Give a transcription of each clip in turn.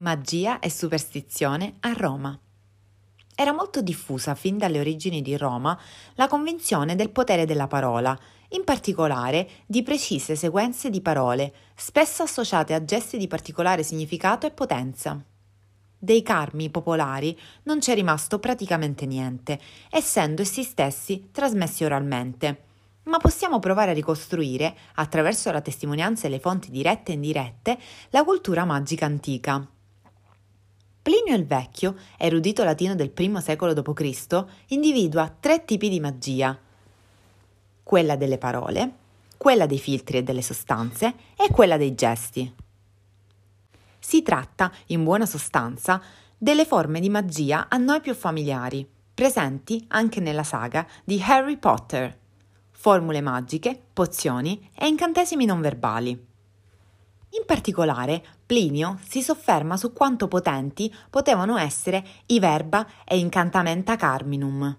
Magia e superstizione a Roma. Era molto diffusa fin dalle origini di Roma la convinzione del potere della parola, in particolare di precise sequenze di parole, spesso associate a gesti di particolare significato e potenza. Dei carmi popolari non c'è rimasto praticamente niente, essendo essi stessi trasmessi oralmente. Ma possiamo provare a ricostruire, attraverso la testimonianza e le fonti dirette e indirette, la cultura magica antica. Plinio il Vecchio, erudito latino del I secolo d.C., individua tre tipi di magia. Quella delle parole, quella dei filtri e delle sostanze e quella dei gesti. Si tratta, in buona sostanza, delle forme di magia a noi più familiari, presenti anche nella saga di Harry Potter. Formule magiche, pozioni e incantesimi non verbali. In particolare, Plinio si sofferma su quanto potenti potevano essere i verba e incantamenta carminum.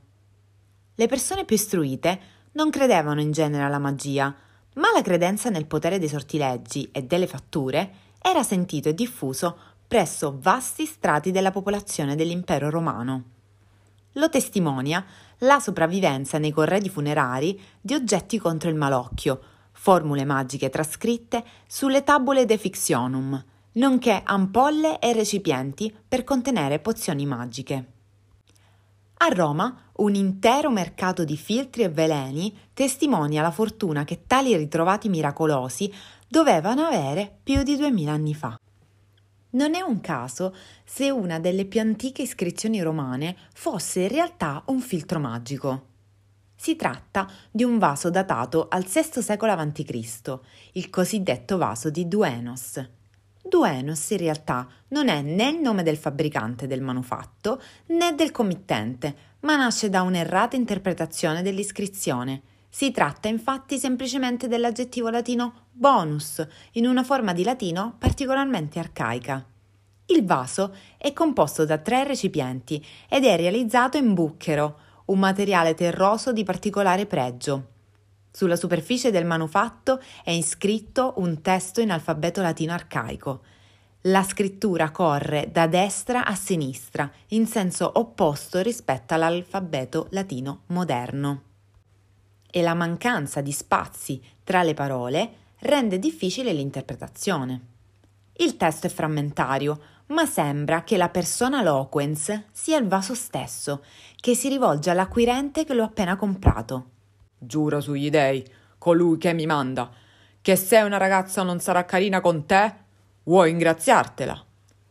Le persone più istruite non credevano in genere alla magia, ma la credenza nel potere dei sortileggi e delle fatture era sentito e diffuso presso vasti strati della popolazione dell'impero romano. Lo testimonia la sopravvivenza nei corredi funerari di oggetti contro il malocchio, formule magiche trascritte sulle tabule de fictionum, nonché ampolle e recipienti per contenere pozioni magiche. A Roma un intero mercato di filtri e veleni testimonia la fortuna che tali ritrovati miracolosi dovevano avere più di duemila anni fa. Non è un caso se una delle più antiche iscrizioni romane fosse in realtà un filtro magico. Si tratta di un vaso datato al VI secolo a.C., il cosiddetto vaso di Duenos. Duenos in realtà non è né il nome del fabbricante del manufatto né del committente, ma nasce da un'errata interpretazione dell'iscrizione. Si tratta infatti semplicemente dell'aggettivo latino bonus, in una forma di latino particolarmente arcaica. Il vaso è composto da tre recipienti ed è realizzato in bucchero, un materiale terroso di particolare pregio. Sulla superficie del manufatto è iscritto un testo in alfabeto latino arcaico. La scrittura corre da destra a sinistra, in senso opposto rispetto all'alfabeto latino moderno. E la mancanza di spazi tra le parole rende difficile l'interpretazione. Il testo è frammentario, ma sembra che la persona loquens sia il vaso stesso, che si rivolge all'acquirente che l'ho appena comprato. Giuro sugli dei, colui che mi manda, che se una ragazza non sarà carina con te, vuoi ingraziartela.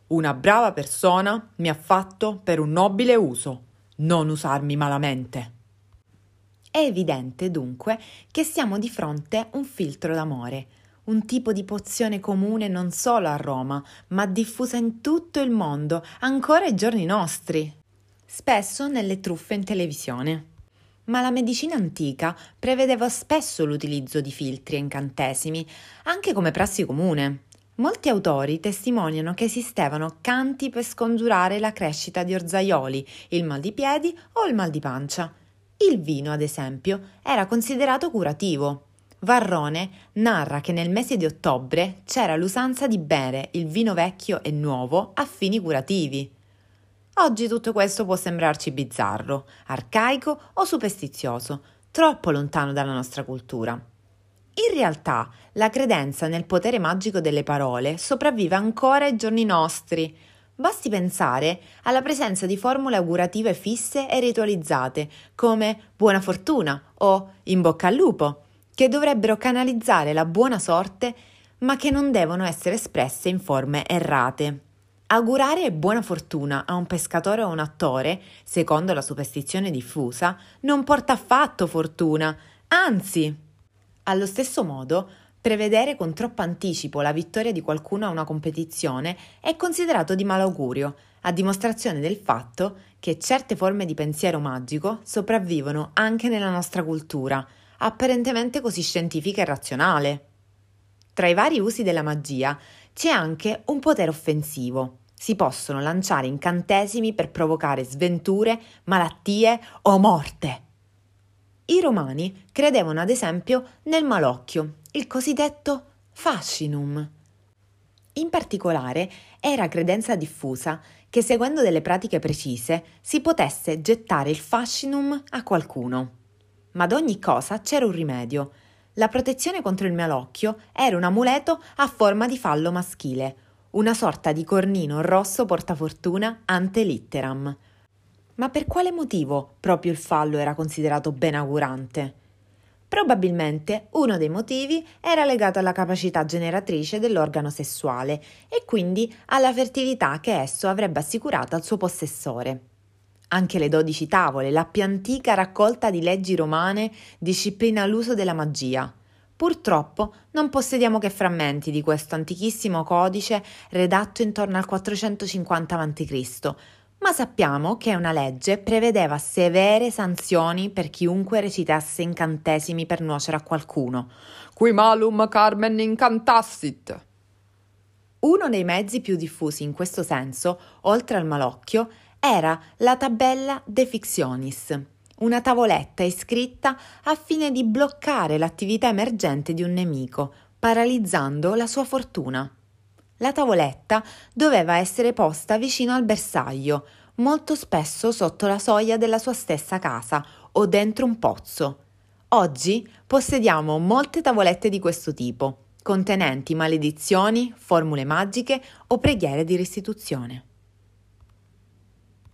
Una brava persona mi ha fatto per un nobile uso, non usarmi malamente. È evidente dunque che siamo di fronte a un filtro d'amore, un tipo di pozione comune non solo a Roma, ma diffusa in tutto il mondo, ancora ai giorni nostri, spesso nelle truffe in televisione. Ma la medicina antica prevedeva spesso l'utilizzo di filtri e incantesimi, anche come prassi comune. Molti autori testimoniano che esistevano canti per scongiurare la crescita di orzaioli, il mal di piedi o il mal di pancia. Il vino, ad esempio, era considerato curativo. Varrone narra che nel mese di ottobre c'era l'usanza di bere il vino vecchio e nuovo a fini curativi. Oggi tutto questo può sembrarci bizzarro, arcaico o superstizioso, troppo lontano dalla nostra cultura. In realtà, la credenza nel potere magico delle parole sopravvive ancora ai giorni nostri. Basti pensare alla presenza di formule augurative fisse e ritualizzate, come buona fortuna o in bocca al lupo, che dovrebbero canalizzare la buona sorte, ma che non devono essere espresse in forme errate. Augurare buona fortuna a un pescatore o a un attore, secondo la superstizione diffusa, non porta affatto fortuna, anzi. Allo stesso modo, prevedere con troppo anticipo la vittoria di qualcuno a una competizione è considerato di malaugurio, a dimostrazione del fatto che certe forme di pensiero magico sopravvivono anche nella nostra cultura, apparentemente così scientifica e razionale. Tra i vari usi della magia c'è anche un potere offensivo. Si possono lanciare incantesimi per provocare sventure, malattie o morte. I romani credevano ad esempio nel malocchio, il cosiddetto fascinum. In particolare era credenza diffusa che seguendo delle pratiche precise si potesse gettare il fascinum a qualcuno. Ma ad ogni cosa c'era un rimedio. La protezione contro il malocchio era un amuleto a forma di fallo maschile, una sorta di cornino rosso portafortuna ante litteram. Ma per quale motivo proprio il fallo era considerato benaugurante? Probabilmente uno dei motivi era legato alla capacità generatrice dell'organo sessuale e quindi alla fertilità che esso avrebbe assicurato al suo possessore. Anche le dodici tavole, la più antica raccolta di leggi romane, disciplina l'uso della magia. Purtroppo non possediamo che frammenti di questo antichissimo codice redatto intorno al 450 a.C., ma sappiamo che una legge prevedeva severe sanzioni per chiunque recitasse incantesimi per nuocere a qualcuno. Qui malum carmen incantassit. Uno dei mezzi più diffusi in questo senso, oltre al malocchio, era la tabella de fictionis, una tavoletta iscritta a fine di bloccare l'attività emergente di un nemico, paralizzando la sua fortuna. La tavoletta doveva essere posta vicino al bersaglio, molto spesso sotto la soglia della sua stessa casa o dentro un pozzo. Oggi possediamo molte tavolette di questo tipo, contenenti maledizioni, formule magiche o preghiere di restituzione.